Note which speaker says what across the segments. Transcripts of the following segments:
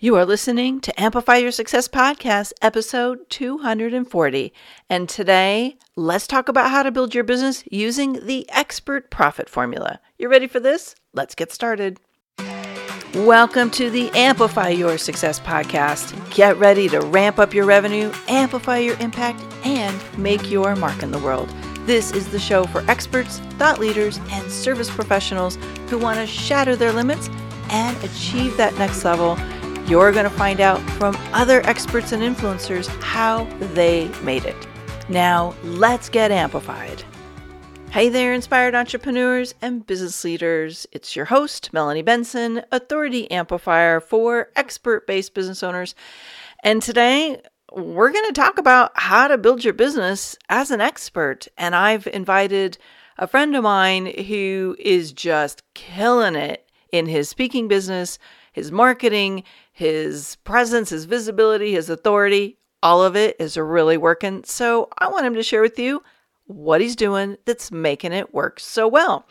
Speaker 1: You are listening to Amplify Your Success Podcast, episode 240. And today, let's talk about how to build your business using the expert profit formula. You ready for this? Let's get started. Welcome to the Amplify Your Success Podcast. Get ready to ramp up your revenue, amplify your impact, and make your mark in the world. This is the show for experts, thought leaders, and service professionals who want to shatter their limits and achieve that next level you're going to find out from other experts and influencers how they made it. Now, let's get amplified. Hey there, inspired entrepreneurs and business leaders. It's your host, Melanie Benson, Authority Amplifier for expert based business owners. And today, we're going to talk about how to build your business as an expert. And I've invited a friend of mine who is just killing it in his speaking business, his marketing, his presence, his visibility, his authority, all of it is really working. So I want him to share with you what he's doing that's making it work so well.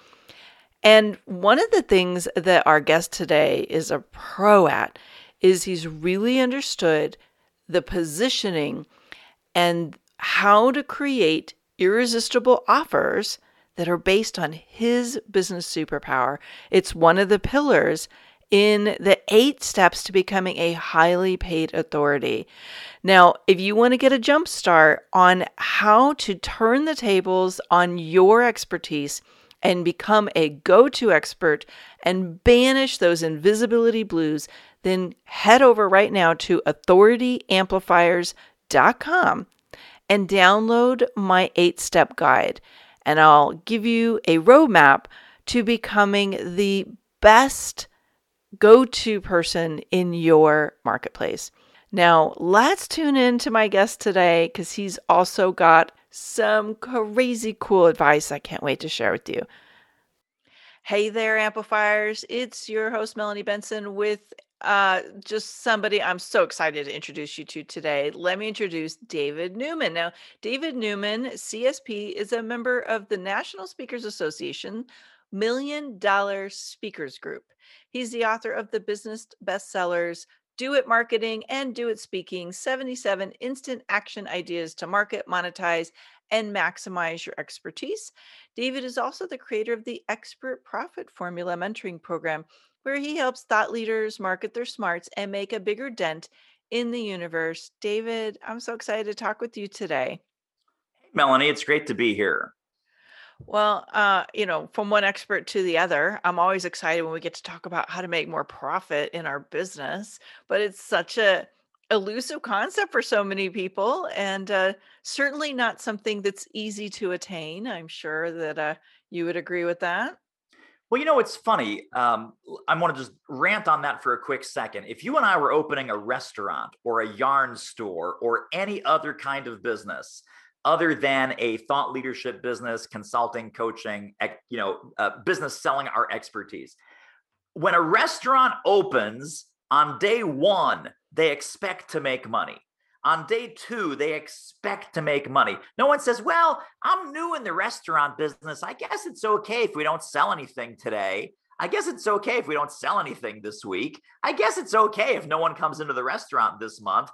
Speaker 1: And one of the things that our guest today is a pro at is he's really understood the positioning and how to create irresistible offers that are based on his business superpower. It's one of the pillars in the eight steps to becoming a highly paid authority. Now, if you want to get a jump start on how to turn the tables on your expertise and become a go to expert and banish those invisibility blues, then head over right now to authorityamplifiers.com and download my eight step guide. And I'll give you a roadmap to becoming the best go to person in your marketplace. Now, let's tune in to my guest today because he's also got some crazy cool advice I can't wait to share with you. Hey there, amplifiers. It's your host, Melanie Benson, with uh, just somebody I'm so excited to introduce you to today. Let me introduce David Newman. Now, David Newman, CSP, is a member of the National Speakers Association Million Dollar Speakers Group. He's the author of the business bestsellers Do It Marketing and Do It Speaking 77 Instant Action Ideas to Market, Monetize, and Maximize Your Expertise. David is also the creator of the Expert Profit Formula Mentoring Program, where he helps thought leaders market their smarts and make a bigger dent in the universe. David, I'm so excited to talk with you today.
Speaker 2: Melanie, it's great to be here.
Speaker 1: Well, uh, you know, from one expert to the other, I'm always excited when we get to talk about how to make more profit in our business, but it's such a elusive concept for so many people and uh, certainly not something that's easy to attain. I'm sure that uh, you would agree with that.
Speaker 2: Well, you know, it's funny. Um, I want to just rant on that for a quick second. If you and I were opening a restaurant or a yarn store or any other kind of business, other than a thought leadership business, consulting, coaching, you know, uh, business selling our expertise. When a restaurant opens on day one, they expect to make money. On day two, they expect to make money. No one says, Well, I'm new in the restaurant business. I guess it's okay if we don't sell anything today. I guess it's okay if we don't sell anything this week. I guess it's okay if no one comes into the restaurant this month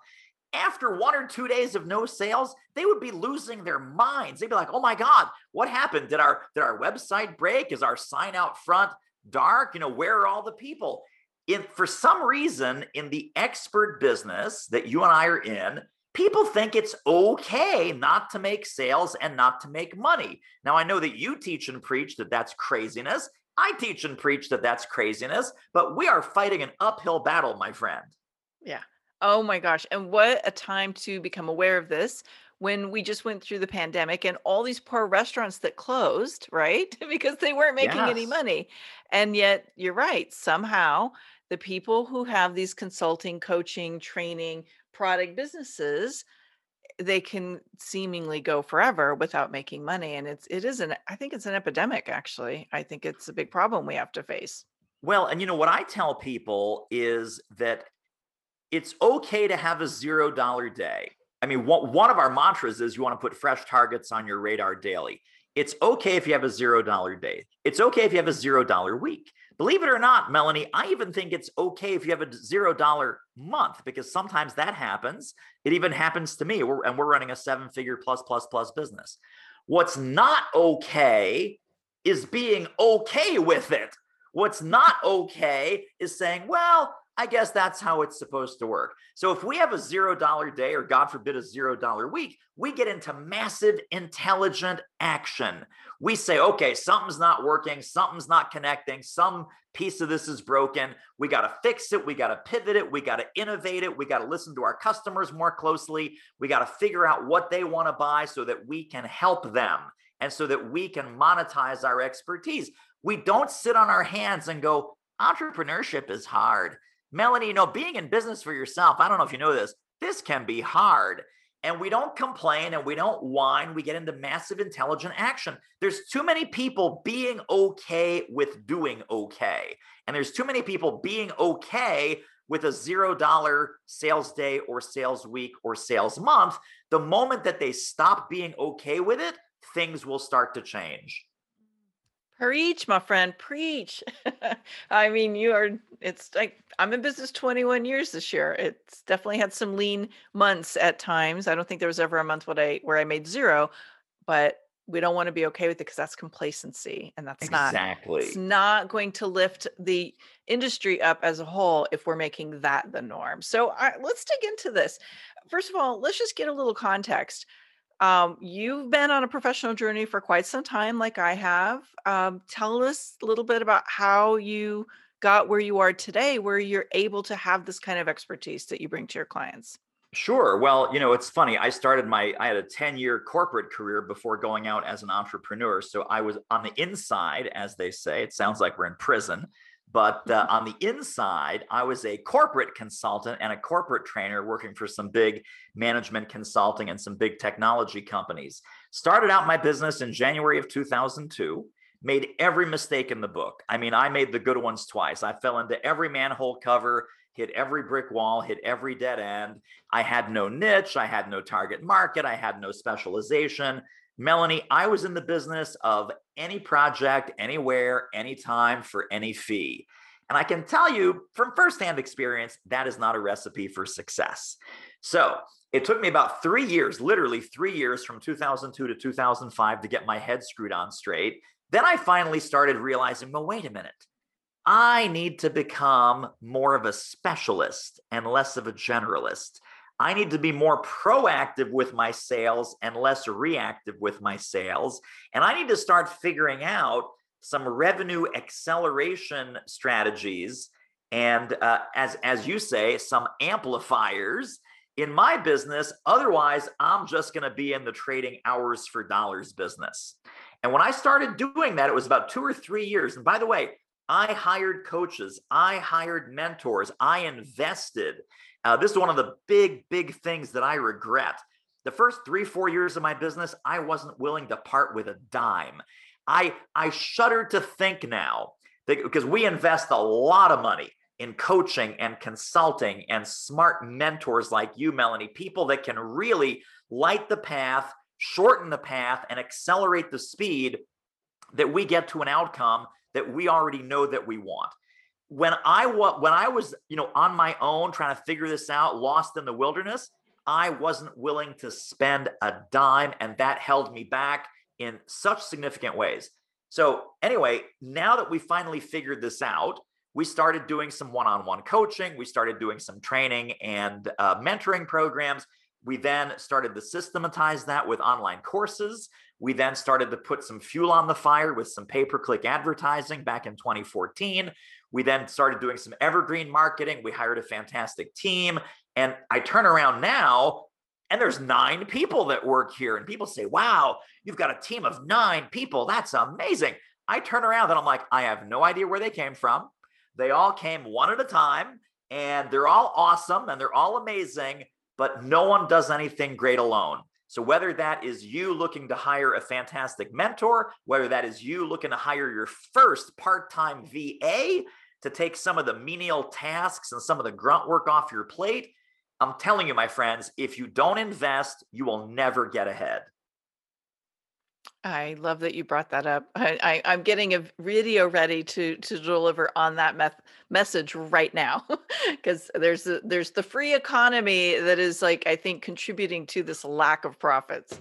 Speaker 2: after one or two days of no sales, they would be losing their minds. They'd be like, "Oh my god, what happened? Did our did our website break? Is our sign out front dark? You know, where are all the people?" In for some reason in the expert business that you and I are in, people think it's okay not to make sales and not to make money. Now I know that you teach and preach that that's craziness. I teach and preach that that's craziness, but we are fighting an uphill battle, my friend.
Speaker 1: Yeah. Oh my gosh. And what a time to become aware of this when we just went through the pandemic and all these poor restaurants that closed, right? because they weren't making yes. any money. And yet, you're right. Somehow, the people who have these consulting, coaching, training, product businesses, they can seemingly go forever without making money and it's it is an i think it's an epidemic actually i think it's a big problem we have to face
Speaker 2: well and you know what i tell people is that it's okay to have a zero dollar day. I mean, one of our mantras is you want to put fresh targets on your radar daily. It's okay if you have a zero dollar day. It's okay if you have a zero dollar week. Believe it or not, Melanie, I even think it's okay if you have a zero dollar month because sometimes that happens. It even happens to me, and we're running a seven figure plus plus plus business. What's not okay is being okay with it. What's not okay is saying, well, I guess that's how it's supposed to work. So if we have a zero dollar day, or God forbid, a zero dollar week, we get into massive intelligent action. We say, okay, something's not working, something's not connecting, some piece of this is broken. We got to fix it. We got to pivot it. We got to innovate it. We got to listen to our customers more closely. We got to figure out what they want to buy so that we can help them and so that we can monetize our expertise. We don't sit on our hands and go, entrepreneurship is hard. Melanie, you know, being in business for yourself, I don't know if you know this, this can be hard. And we don't complain and we don't whine. We get into massive intelligent action. There's too many people being okay with doing okay. And there's too many people being okay with a zero dollar sales day or sales week or sales month. The moment that they stop being okay with it, things will start to change.
Speaker 1: Preach, my friend, preach. I mean, you are, it's like, I'm in business 21 years this year. It's definitely had some lean months at times. I don't think there was ever a month where I, where I made zero, but we don't want to be okay with it because that's complacency and that's
Speaker 2: not exactly
Speaker 1: it's not going to lift the industry up as a whole if we're making that the norm so let's dig into this first of all let's just get a little context um, you've been on a professional journey for quite some time, like I have. Um, tell us a little bit about how you got where you are today, where you're able to have this kind of expertise that you bring to your clients.
Speaker 2: Sure. Well, you know, it's funny. I started my, I had a 10 year corporate career before going out as an entrepreneur. So I was on the inside, as they say. It sounds like we're in prison. But uh, on the inside, I was a corporate consultant and a corporate trainer working for some big management consulting and some big technology companies. Started out my business in January of 2002 made every mistake in the book. I mean, I made the good ones twice. I fell into every manhole cover, hit every brick wall, hit every dead end. I had no niche, I had no target market, I had no specialization. Melanie, I was in the business of any project, anywhere, anytime, for any fee. And I can tell you from firsthand experience, that is not a recipe for success. So it took me about three years, literally three years from 2002 to 2005 to get my head screwed on straight. Then I finally started realizing well, wait a minute. I need to become more of a specialist and less of a generalist. I need to be more proactive with my sales and less reactive with my sales. And I need to start figuring out some revenue acceleration strategies and uh, as as you say some amplifiers in my business. Otherwise i'm just going to be in the trading hours for dollars business. And when i started doing that it was about two or three years. And by the way i hired coaches i hired mentors i invested uh, this is one of the big, big things that I regret. The first three, four years of my business, I wasn't willing to part with a dime. I I shudder to think now that because we invest a lot of money in coaching and consulting and smart mentors like you, Melanie, people that can really light the path, shorten the path, and accelerate the speed that we get to an outcome that we already know that we want when I was when I was, you know, on my own trying to figure this out, lost in the wilderness, I wasn't willing to spend a dime and that held me back in such significant ways. So, anyway, now that we finally figured this out, we started doing some one-on-one coaching, we started doing some training and uh, mentoring programs. We then started to systematize that with online courses. We then started to put some fuel on the fire with some pay per click advertising back in 2014. We then started doing some evergreen marketing. We hired a fantastic team. And I turn around now and there's nine people that work here. And people say, wow, you've got a team of nine people. That's amazing. I turn around and I'm like, I have no idea where they came from. They all came one at a time and they're all awesome and they're all amazing, but no one does anything great alone. So, whether that is you looking to hire a fantastic mentor, whether that is you looking to hire your first part time VA, to take some of the menial tasks and some of the grunt work off your plate. I'm telling you, my friends, if you don't invest, you will never get ahead.
Speaker 1: I love that you brought that up. I, am getting a video ready to to deliver on that meth- message right now, because there's a, there's the free economy that is like I think contributing to this lack of profits.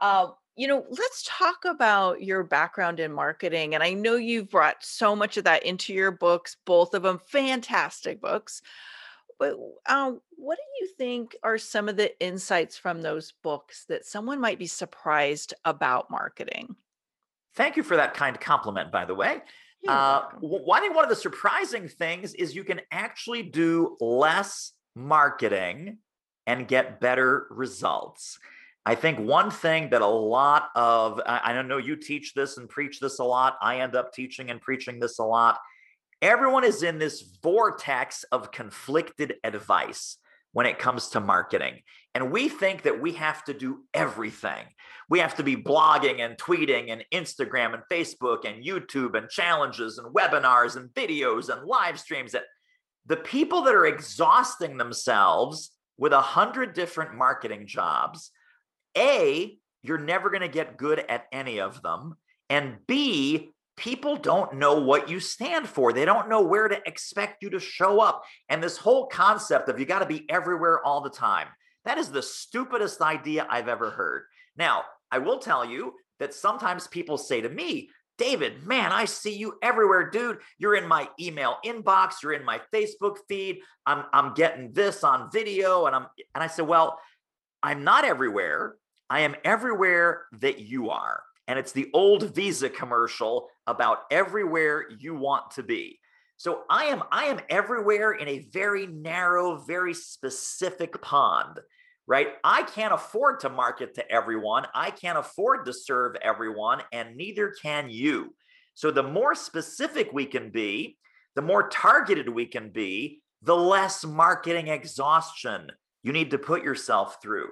Speaker 1: Uh, you know, let's talk about your background in marketing, and I know you've brought so much of that into your books, both of them fantastic books. But um, what do you think are some of the insights from those books that someone might be surprised about marketing?
Speaker 2: Thank you for that kind compliment, by the way. Uh, I think one of the surprising things is you can actually do less marketing and get better results. I think one thing that a lot of, I, know you teach this and preach this a lot. I end up teaching and preaching this a lot Everyone is in this vortex of conflicted advice when it comes to marketing. And we think that we have to do everything. We have to be blogging and tweeting and Instagram and Facebook and YouTube and challenges and webinars and videos and live streams. That the people that are exhausting themselves with a hundred different marketing jobs, A, you're never going to get good at any of them. And B, people don't know what you stand for. They don't know where to expect you to show up. And this whole concept of you got to be everywhere all the time, that is the stupidest idea I've ever heard. Now, I will tell you that sometimes people say to me, David, man, I see you everywhere, dude. You're in my email inbox, you're in my Facebook feed. I'm I'm getting this on video and I'm and I said, "Well, I'm not everywhere. I am everywhere that you are." And it's the old Visa commercial about everywhere you want to be. So I am I am everywhere in a very narrow, very specific pond, right? I can't afford to market to everyone. I can't afford to serve everyone and neither can you. So the more specific we can be, the more targeted we can be, the less marketing exhaustion you need to put yourself through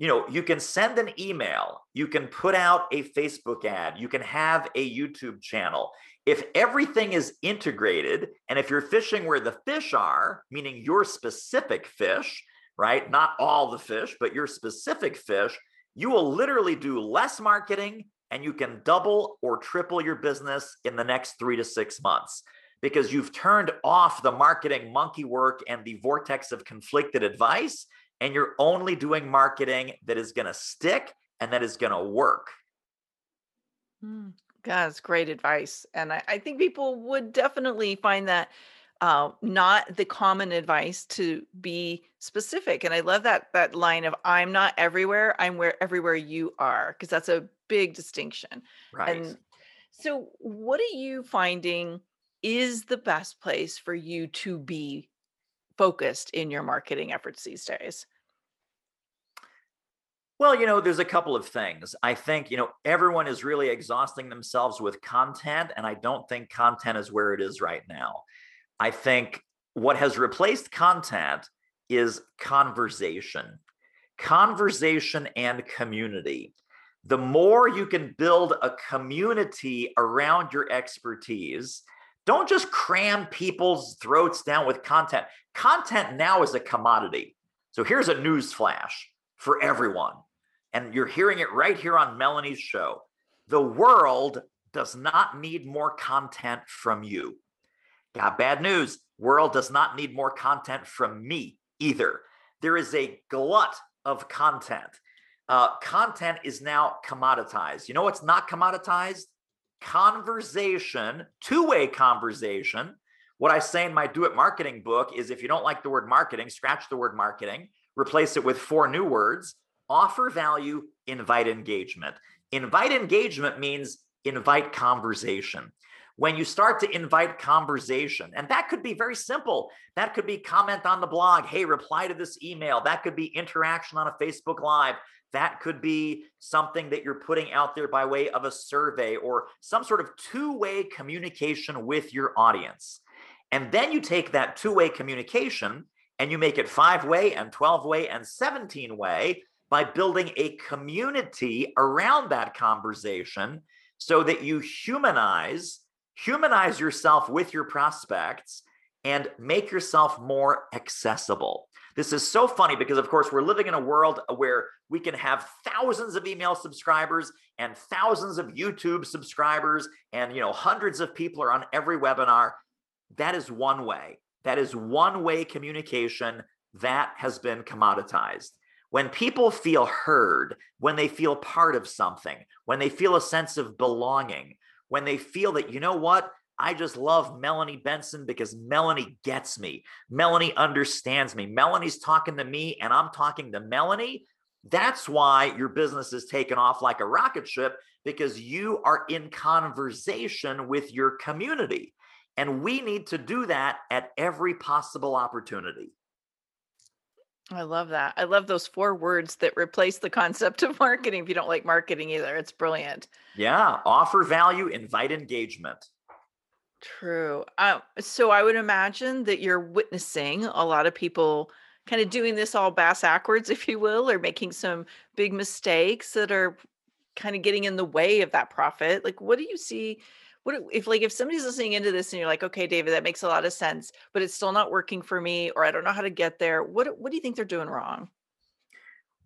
Speaker 2: you know, you can send an email, you can put out a Facebook ad, you can have a YouTube channel. If everything is integrated, and if you're fishing where the fish are, meaning your specific fish, right? Not all the fish, but your specific fish, you will literally do less marketing and you can double or triple your business in the next three to six months because you've turned off the marketing monkey work and the vortex of conflicted advice and you're only doing marketing that is going to stick and that is going to work.
Speaker 1: Mm, that's great advice. And I, I, think people would definitely find that uh, not the common advice to be specific. And I love that that line of "I'm not everywhere. I'm where everywhere you are," because that's a big distinction.
Speaker 2: Right.
Speaker 1: And so, what are you finding is the best place for you to be focused in your marketing efforts these days?
Speaker 2: Well, you know, there's a couple of things. I think, you know, everyone is really exhausting themselves with content, and I don't think content is where it is right now. I think what has replaced content is conversation, conversation and community. The more you can build a community around your expertise, don't just cram people's throats down with content. Content now is a commodity. So here's a news flash for everyone. And you're hearing it right here on Melanie's show. The world does not need more content from you. Got bad news. World does not need more content from me either. There is a glut of content. Uh, content is now commoditized. You know what's not commoditized? conversation, two way conversation. What I say in my Do It Marketing book is if you don't like the word marketing, scratch the word marketing, replace it with four new words offer value, invite engagement. Invite engagement means invite conversation. When you start to invite conversation, and that could be very simple. That could be comment on the blog. Hey, reply to this email. That could be interaction on a Facebook Live. That could be something that you're putting out there by way of a survey or some sort of two way communication with your audience. And then you take that two way communication and you make it five way and 12 way and 17 way by building a community around that conversation so that you humanize humanize yourself with your prospects and make yourself more accessible This is so funny because, of course, we're living in a world where we can have thousands of email subscribers and thousands of YouTube subscribers, and you know, hundreds of people are on every webinar. That is one way. That is one way communication that has been commoditized. When people feel heard, when they feel part of something, when they feel a sense of belonging, when they feel that, you know what, I just love Melanie Benson because Melanie gets me. Melanie understands me. Melanie's talking to me and I'm talking to Melanie. That's why your business is taken off like a rocket ship because you are in conversation with your community. And we need to do that at every possible opportunity.
Speaker 1: I love that. I love those four words that replace the concept of marketing if you don't like marketing either. It's brilliant.
Speaker 2: Yeah. Offer value, invite engagement.
Speaker 1: True. Um, so I would imagine that you're witnessing a lot of people kind of doing this all bass backwards, if you will, or making some big mistakes that are kind of getting in the way of that profit. Like, what do you see? What if like if somebody's listening into this and you're like, okay, David, that makes a lot of sense, but it's still not working for me, or I don't know how to get there. What what do you think they're doing wrong?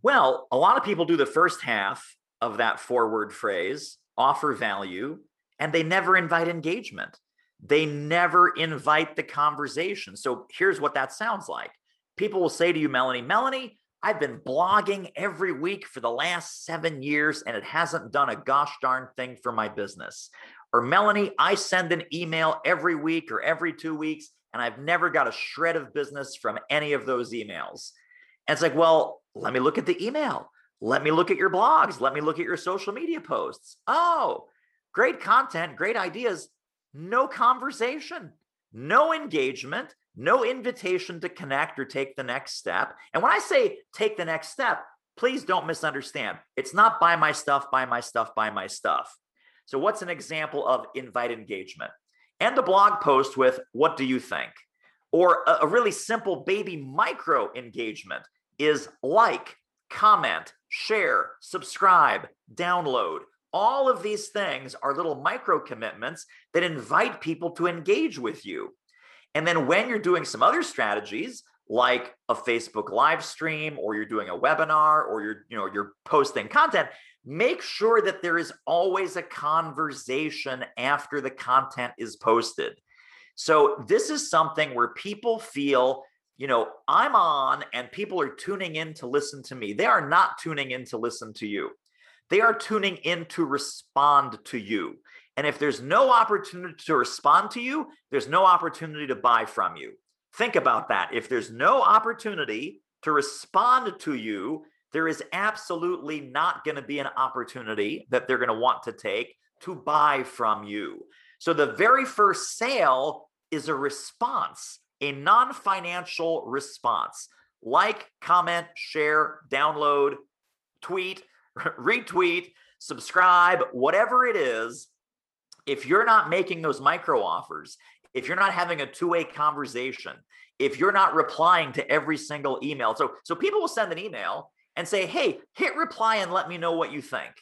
Speaker 2: Well, a lot of people do the first half of that four word phrase, offer value, and they never invite engagement. They never invite the conversation. So here's what that sounds like people will say to you, Melanie, Melanie, I've been blogging every week for the last seven years and it hasn't done a gosh darn thing for my business. Or Melanie, I send an email every week or every two weeks and I've never got a shred of business from any of those emails. And it's like, well, let me look at the email. Let me look at your blogs. Let me look at your social media posts. Oh, great content, great ideas no conversation, no engagement, no invitation to connect or take the next step. And when I say take the next step, please don't misunderstand. It's not buy my stuff, buy my stuff, buy my stuff. So, what's an example of invite engagement? And the blog post with, What do you think? Or a, a really simple baby micro engagement is like, comment, share, subscribe, download. All of these things are little micro commitments that invite people to engage with you. And then when you're doing some other strategies, like a Facebook live stream or you're doing a webinar or you're you know you're posting content make sure that there is always a conversation after the content is posted so this is something where people feel you know I'm on and people are tuning in to listen to me they are not tuning in to listen to you they are tuning in to respond to you. And if there's no opportunity to respond to you, there's no opportunity to buy from you. Think about that. If there's no opportunity to respond to you, there is absolutely not going to be an opportunity that they're going to want to take to buy from you. So the very first sale is a response, a non financial response. Like, comment, share, download, tweet, retweet, subscribe, whatever it is, if you're not making those micro offers, if you're not having a two-way conversation, if you're not replying to every single email. So so people will send an email and say, "Hey, hit reply and let me know what you think."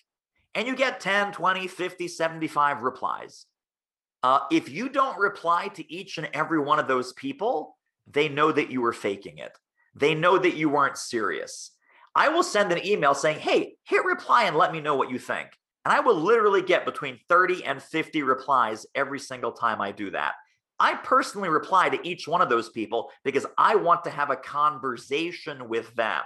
Speaker 2: And you get 10, 20, 50, 75 replies. Uh, if you don't reply to each and every one of those people, they know that you were faking it. They know that you weren't serious. I will send an email saying, hey, hit reply and let me know what you think. And I will literally get between 30 and 50 replies every single time I do that. I personally reply to each one of those people because I want to have a conversation with them.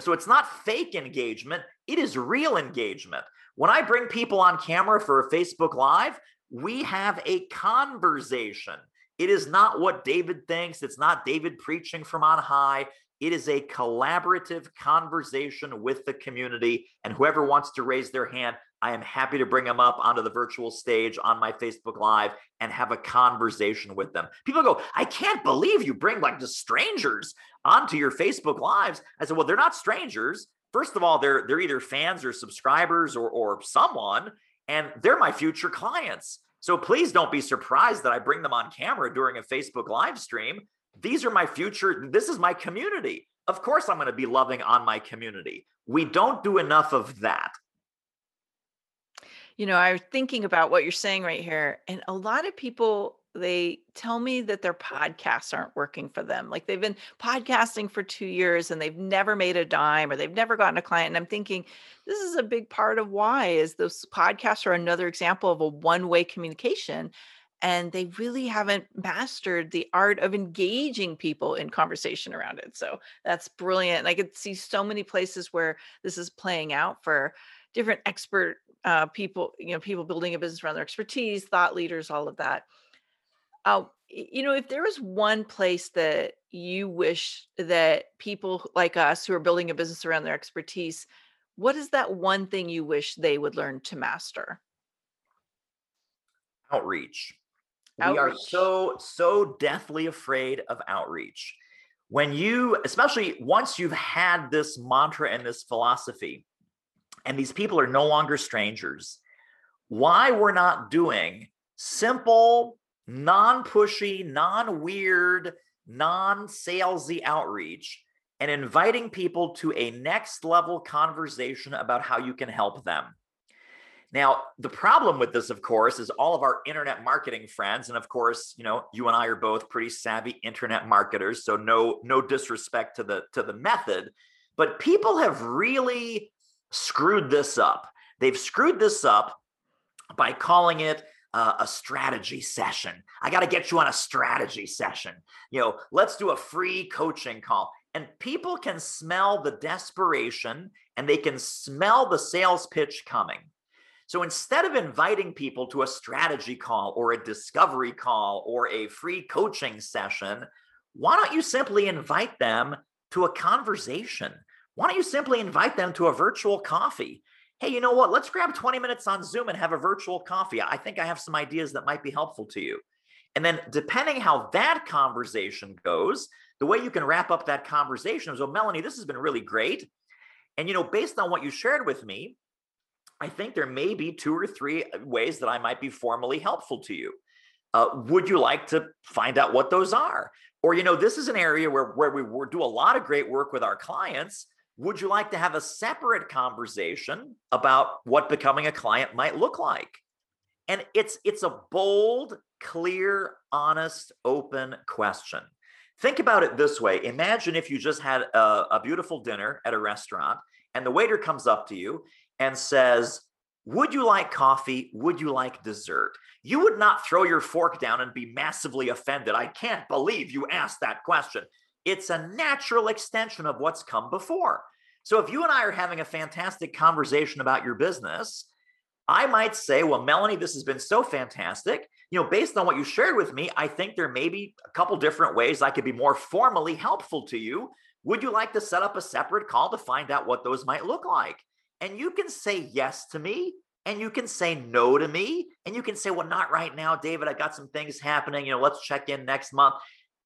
Speaker 2: So it's not fake engagement, it is real engagement. When I bring people on camera for a Facebook Live, we have a conversation. It is not what David thinks. It's not David preaching from on high. It is a collaborative conversation with the community. And whoever wants to raise their hand, I am happy to bring them up onto the virtual stage on my Facebook Live and have a conversation with them. People go, I can't believe you bring like just strangers onto your Facebook Lives. I said, Well, they're not strangers. First of all, they're they're either fans or subscribers or or someone, and they're my future clients. So please don't be surprised that I bring them on camera during a Facebook live stream these are my future. This is my community. Of course, I'm going to be loving on my community. We don't do enough of that.
Speaker 1: You know, I was thinking about what you're saying right here, and a lot of people they tell me that their podcasts aren't working for them. Like they've been podcasting for two years and they've never made a dime or they've never gotten a client. And I'm thinking this is a big part of why is those podcasts are another example of a one-way communication. And they really haven't mastered the art of engaging people in conversation around it. So that's brilliant. And I could see so many places where this is playing out for different expert uh, people, you know, people building a business around their expertise, thought leaders, all of that. Uh, you know, if there was one place that you wish that people like us who are building a business around their expertise, what is that one thing you wish they would learn to master?
Speaker 2: Outreach. outreach. We are so, so deathly afraid of outreach. When you, especially once you've had this mantra and this philosophy, and these people are no longer strangers, why we're not doing simple, non pushy, non weird, non salesy outreach and inviting people to a next level conversation about how you can help them. Now, the problem with this, of course, is all of our internet marketing friends, and of course, you know, you and I are both pretty savvy internet marketers, so no no disrespect to the to the method, but people have really screwed this up. They've screwed this up by calling it uh, a strategy session. I got to get you on a strategy session. You know, let's do a free coaching call. And people can smell the desperation and they can smell the sales pitch coming. So instead of inviting people to a strategy call or a discovery call or a free coaching session, why don't you simply invite them to a conversation? Why don't you simply invite them to a virtual coffee? hey, you know what? Let's grab 20 minutes on Zoom and have a virtual coffee. I think I have some ideas that might be helpful to you. And then, depending how that conversation goes, the way you can wrap up that conversation is, well, Melanie, this has been really great. And, you know, based on what you shared with me, I think there may be two or three uh, ways that I might be formally helpful to you. Uh, would you like to find out what those are? Or, you know, this is an area where, where we do a lot of great work with our clients would you like to have a separate conversation about what becoming a client might look like? And it's it's a bold, clear, honest, open question. Think about it this way. Imagine if you just had a, a beautiful dinner at a restaurant and the waiter comes up to you and says, would you like coffee? Would you like dessert? You would not throw your fork down and be massively offended. I can't believe you asked that question. It's a natural extension of what's come before. So if you and I are having a fantastic conversation about your business, I might say, well, Melanie, this has been so fantastic. You know, based on what you shared with me, I think there may be a couple different ways I could be more formally helpful to you. Would you like to set up a separate call to find out what those might look like? And you can say yes to me and you can say no to me and you can say, well, not right now, David. I got some things happening. You know, let's check in next month.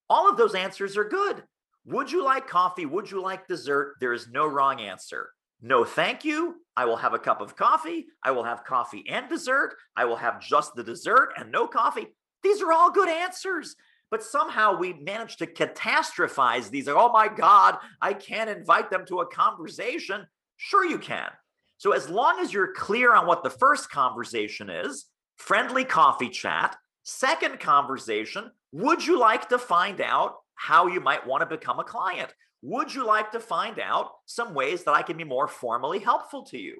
Speaker 2: All of those answers are good. Would you like coffee? Would you like dessert? There is no wrong answer. No, thank you. I will have a cup of coffee. I will have coffee and dessert. I will have just the dessert and no coffee. These are all good answers. But somehow we manage to catastrophize these. Like, oh my God, I can't invite them to a conversation. Sure, you can. So, as long as you're clear on what the first conversation is friendly coffee chat. Second conversation, would you like to find out how you might want to become a client. Would you like to find out some ways that I can be more formally helpful to you?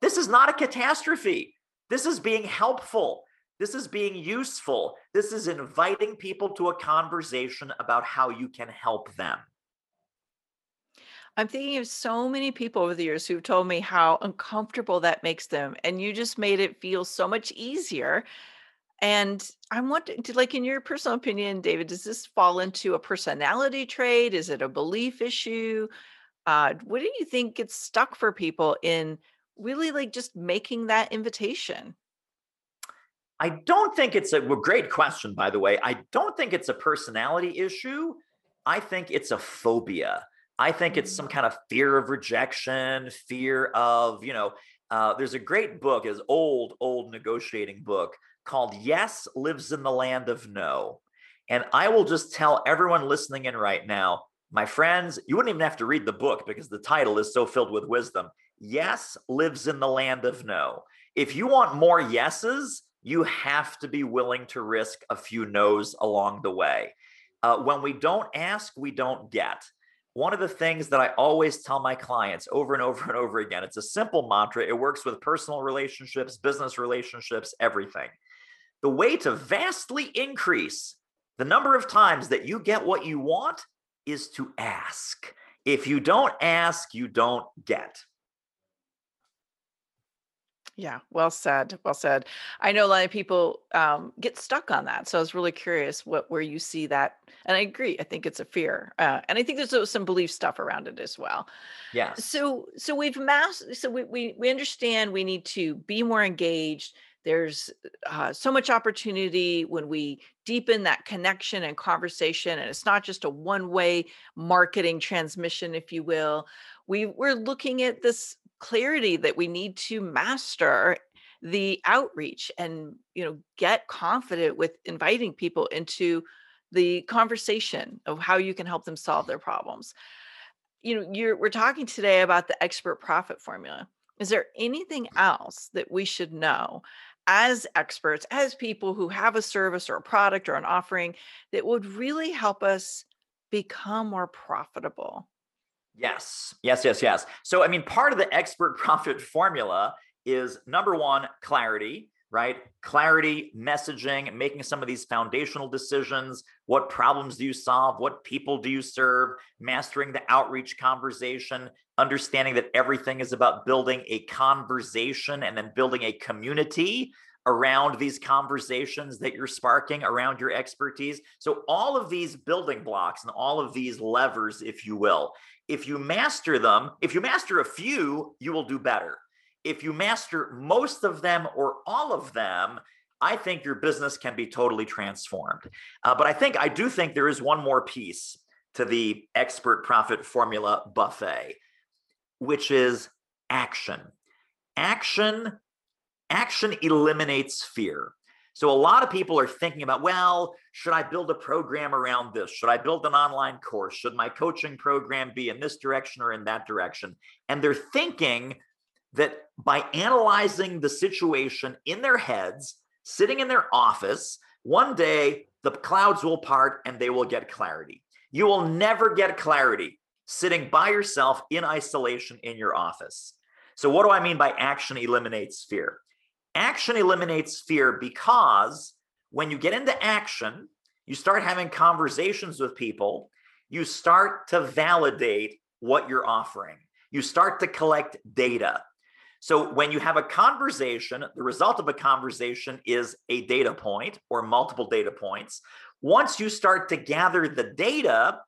Speaker 2: This is not a catastrophe. This is being helpful. This is being useful. This is inviting people to a conversation about how you can help them.
Speaker 1: I'm thinking of so many people over the years who've told me how uncomfortable that makes them. And you just made it feel so much easier and I'm wondering, like, in your personal opinion, David, does this fall into a personality trait? Is it a belief issue? Uh, what do you think gets stuck for people in really like just making that invitation?
Speaker 2: I don't think it's a well, great question, by the way. I don't think it's a personality issue. I think it's a phobia. I think it's some mm. kind of fear of rejection, fear of, you know, uh, there's a great book, is old, old negotiating book called Yes Lives in the Land of No. And I will just tell everyone listening in right now, my friends, you wouldn't even have to read the book because the title is so filled with wisdom. Yes lives in the land of no. If you want more yeses, you have to be willing to risk a few no's along the way. Uh, when we don't ask, we don't get. One of the things that I always tell my clients over and over and over again, it's a simple mantra. It works with personal relationships, business relationships, everything. The way to vastly increase the number of times that you get what you want is to ask. If you don't ask, you don't get.
Speaker 1: Yeah, well said. Well said. I know a lot of people um, get stuck on that, so I was really curious what where you see that. And I agree. I think it's a fear, uh, and I think there's some belief stuff around it as well.
Speaker 2: Yeah.
Speaker 1: So, so we've mass. So we we we understand we need to be more engaged. There's uh, so much opportunity when we deepen that connection and conversation, and it's not just a one way marketing transmission, if you will. We we're looking at this clarity that we need to master the outreach and you know get confident with inviting people into the conversation of how you can help them solve their problems you know you're we're talking today about the expert profit formula is there anything else that we should know as experts as people who have a service or a product or an offering that would really help us become more profitable
Speaker 2: Yes, yes, yes, yes. So, I mean, part of the expert profit formula is number one, clarity, right? Clarity, messaging, making some of these foundational decisions. What problems do you solve? What people do you serve? Mastering the outreach conversation, understanding that everything is about building a conversation and then building a community around these conversations that you're sparking around your expertise. So, all of these building blocks and all of these levers, if you will, if you master them, if you master a few, you will do better. If you master most of them or all of them, I think your business can be totally transformed. Uh, but I think, I do think there is one more piece to the expert profit formula buffet, which is action. Action action eliminates fear. So a lot of people are thinking about, well, should I build a program around this? Should I build an online course? Should my coaching program be in this direction or in that direction? And they're thinking that by analyzing the situation in their heads, sitting in their office, one day the clouds will part and they will get clarity. You will never get clarity sitting by yourself in isolation in your office. So, what do I mean by action eliminates fear? Action eliminates fear because when you get into action, you start having conversations with people, you start to validate what you're offering, you start to collect data. So, when you have a conversation, the result of a conversation is a data point or multiple data points. Once you start to gather the data,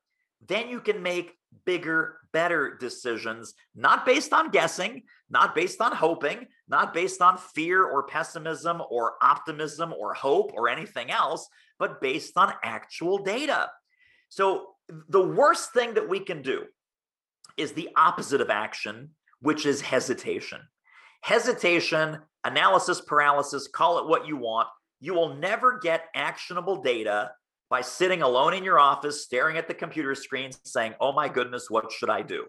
Speaker 2: then you can make bigger, better decisions, not based on guessing, not based on hoping, not based on fear or pessimism or optimism or hope or anything else, but based on actual data. So, the worst thing that we can do is the opposite of action, which is hesitation. Hesitation, analysis paralysis, call it what you want. You will never get actionable data by sitting alone in your office, staring at the computer screen, saying, Oh my goodness, what should I do?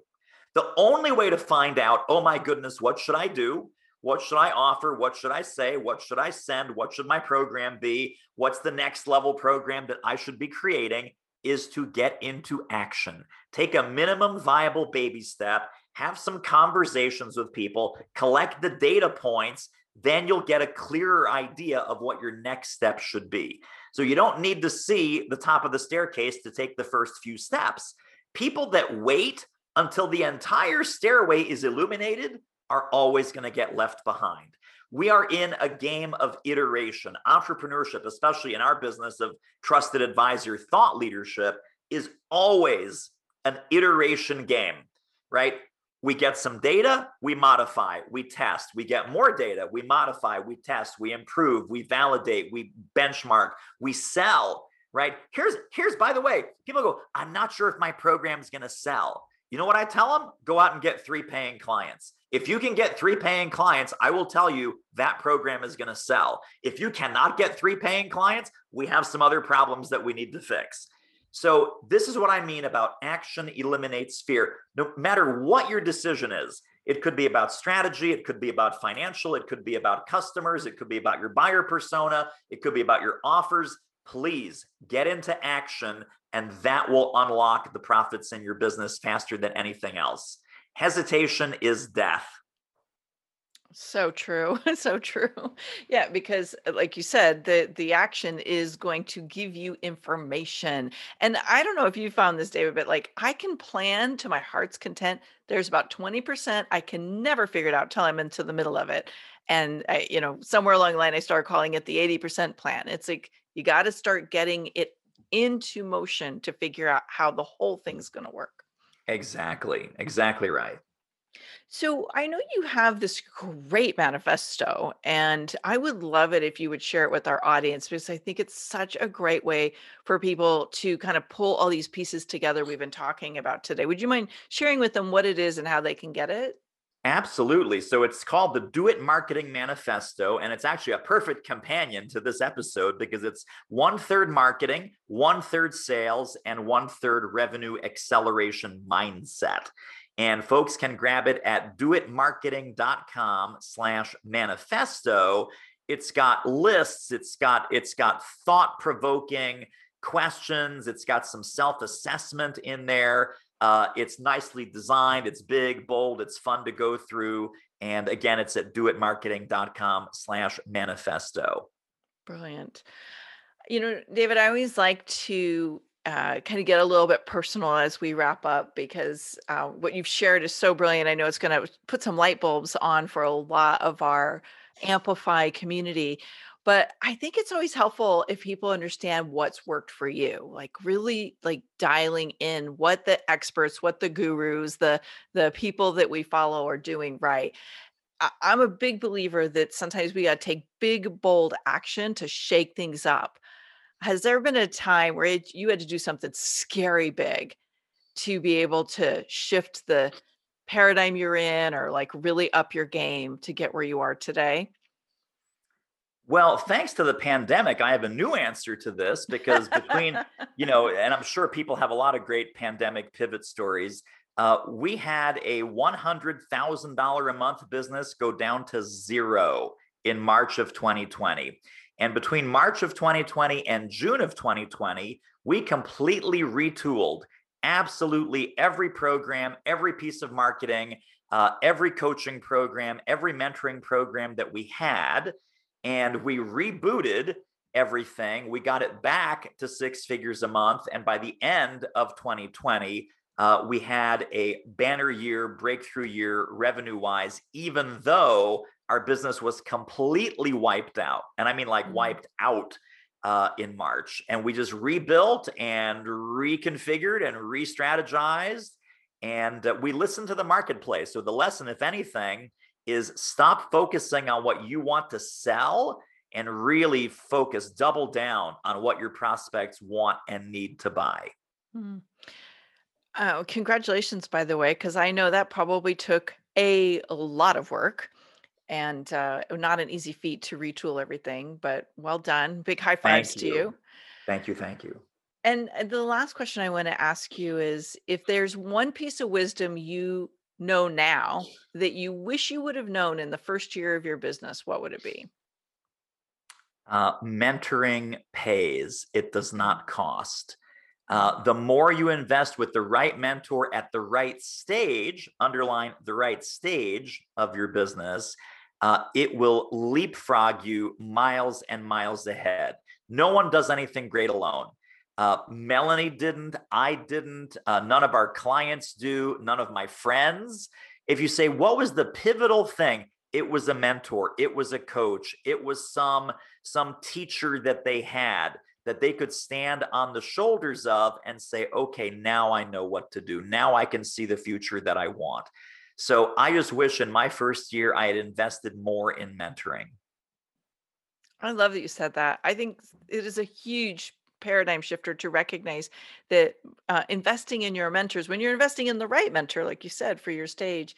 Speaker 2: The only way to find out, Oh my goodness, what should I do? What should I offer? What should I say? What should I send? What should my program be? What's the next level program that I should be creating? Is to get into action. Take a minimum viable baby step, have some conversations with people, collect the data points, then you'll get a clearer idea of what your next step should be. So you don't need to see the top of the staircase to take the first few steps. People that wait until the entire stairway is illuminated are always going to get left behind. We are in a game of iteration. Entrepreneurship, especially in our business of trusted advisor thought leadership, is always an iteration game, right? We get some data, we modify, we test, we get more data, we modify, we test, we improve, we validate, we benchmark, we sell, right? Here's here's by the way, people go, I'm not sure if my program is going to sell. You know what I tell them? Go out and get three paying clients. If you can get three paying clients, I will tell you that program is going to sell. If you cannot get three paying clients, we have some other problems that we need to fix. So, this is what I mean about action eliminates fear. No matter what your decision is, It could be about strategy. It could be about financial. It could be about customers. It could be about your buyer persona. It could be about your offers. Please get into action, and that will unlock the profits in your business faster than anything else. Hesitation is death.
Speaker 1: So true. So true. Yeah, because uh, like you said, the the action is going to give you information. And I don't know if you found this, David, but like I can plan to my heart's content. There's about 20% I can never figure it out till I'm into the middle of it. And I, you know, somewhere along the line, I start calling it the 80% plan. It's like you got to start getting it into motion to figure out how the whole thing's going to work.
Speaker 2: Exactly. Exactly right.
Speaker 1: So I know you have this great manifesto, and I would love it if you would share it with our audience because I think it's such a great way for people to kind of pull all these pieces together we've been talking about today. Would you mind sharing with them what it is and how they can get it?
Speaker 2: Absolutely. So it's called the Do It Marketing Manifesto, and it's actually a perfect companion to this episode because it's one third marketing, one third sales, and one third revenue acceleration mindset. And folks can grab it at doitmarketing.com slash manifesto. It's got lists, it's got it's got thought-provoking questions, it's got some self-assessment in there. Uh, it's nicely designed, it's big, bold, it's fun to go through. And again, it's at doitmarketing.com slash manifesto.
Speaker 1: Brilliant. You know, David, I always like to uh, kind of get a little bit personal as we wrap up because uh, what you've shared is so brilliant. I know it's going to put some light bulbs on for a lot of our Amplify community. But I think it's always helpful if people understand what's worked for you, like really like dialing in what the experts, what the gurus, the the people that we follow are doing right. I'm a big believer that sometimes we got to take big, bold action to shake things up has there been a time where it, you had to do something scary big to be able to shift the paradigm you're in or like really up your game to get where you are today?
Speaker 2: Well, thanks to the pandemic, I have a new answer to this because between, you know, and I'm sure people have a lot of great pandemic pivot stories. Uh, we had a $100,000 a month business go down to zero in March of 2020. And between March of 2020 and June of 2020, we completely retooled absolutely every program, every piece of marketing, uh, every coaching program, every mentoring program that we had. And we rebooted everything. We got it back to six figures a month. And by the end of 2020, uh, we had a banner year, breakthrough year revenue wise, even though our business was completely wiped out. And I mean, like, mm-hmm. wiped out uh, in March. And we just rebuilt and reconfigured and re strategized. And uh, we listened to the marketplace. So, the lesson, if anything, is stop focusing on what you want to sell and really focus, double down on what your prospects want and need to buy.
Speaker 1: Mm. Oh, congratulations, by the way, because I know that probably took a lot of work and uh, not an easy feat to retool everything, but well done. Big high fives
Speaker 2: Thank
Speaker 1: to you.
Speaker 2: you. Thank you. Thank you.
Speaker 1: And uh, the last question I want to ask you is if there's one piece of wisdom you know now that you wish you would have known in the first year of your business, what would it be?
Speaker 2: Uh, mentoring pays, it does not cost. Uh, the more you invest with the right mentor at the right stage, underline the right stage of your business, uh, it will leapfrog you miles and miles ahead. No one does anything great alone. Uh, Melanie didn't, I didn't, uh, none of our clients do, none of my friends. If you say, what was the pivotal thing? It was a mentor, it was a coach, it was some some teacher that they had that they could stand on the shoulders of and say, okay, now I know what to do. Now I can see the future that I want. So I just wish in my first year I had invested more in mentoring.
Speaker 1: I love that you said that. I think it is a huge paradigm shifter to recognize that uh, investing in your mentors, when you're investing in the right mentor, like you said, for your stage,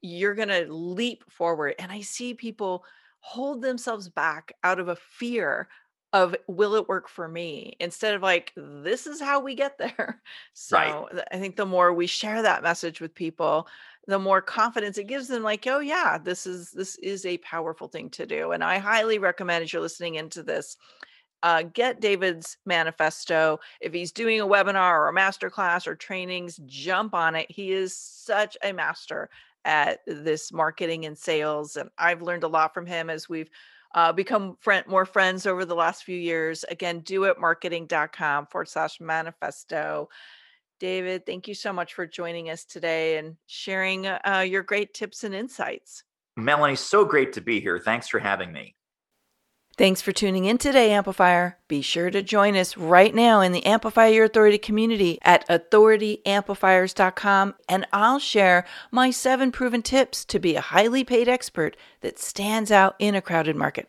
Speaker 1: you're going to leap forward. And I see people hold themselves back out of a fear of will it work for me instead of like this is how we get there so
Speaker 2: Right.
Speaker 1: i think the more we share that message with people the more confidence it gives them like oh yeah this is this is a powerful thing to do and i highly recommend as you're listening into this uh, get david's manifesto if he's doing a webinar or a master class or trainings jump on it he is such a master at this marketing and sales and i've learned a lot from him as we've uh, become friend, more friends over the last few years. Again, doitmarketing.com forward slash manifesto. David, thank you so much for joining us today and sharing uh, your great tips and insights.
Speaker 2: Melanie, so great to be here. Thanks for having me.
Speaker 1: Thanks for tuning in today, Amplifier. Be sure to join us right now in the Amplify Your Authority community at authorityamplifiers.com, and I'll share my seven proven tips to be a highly paid expert that stands out in a crowded market.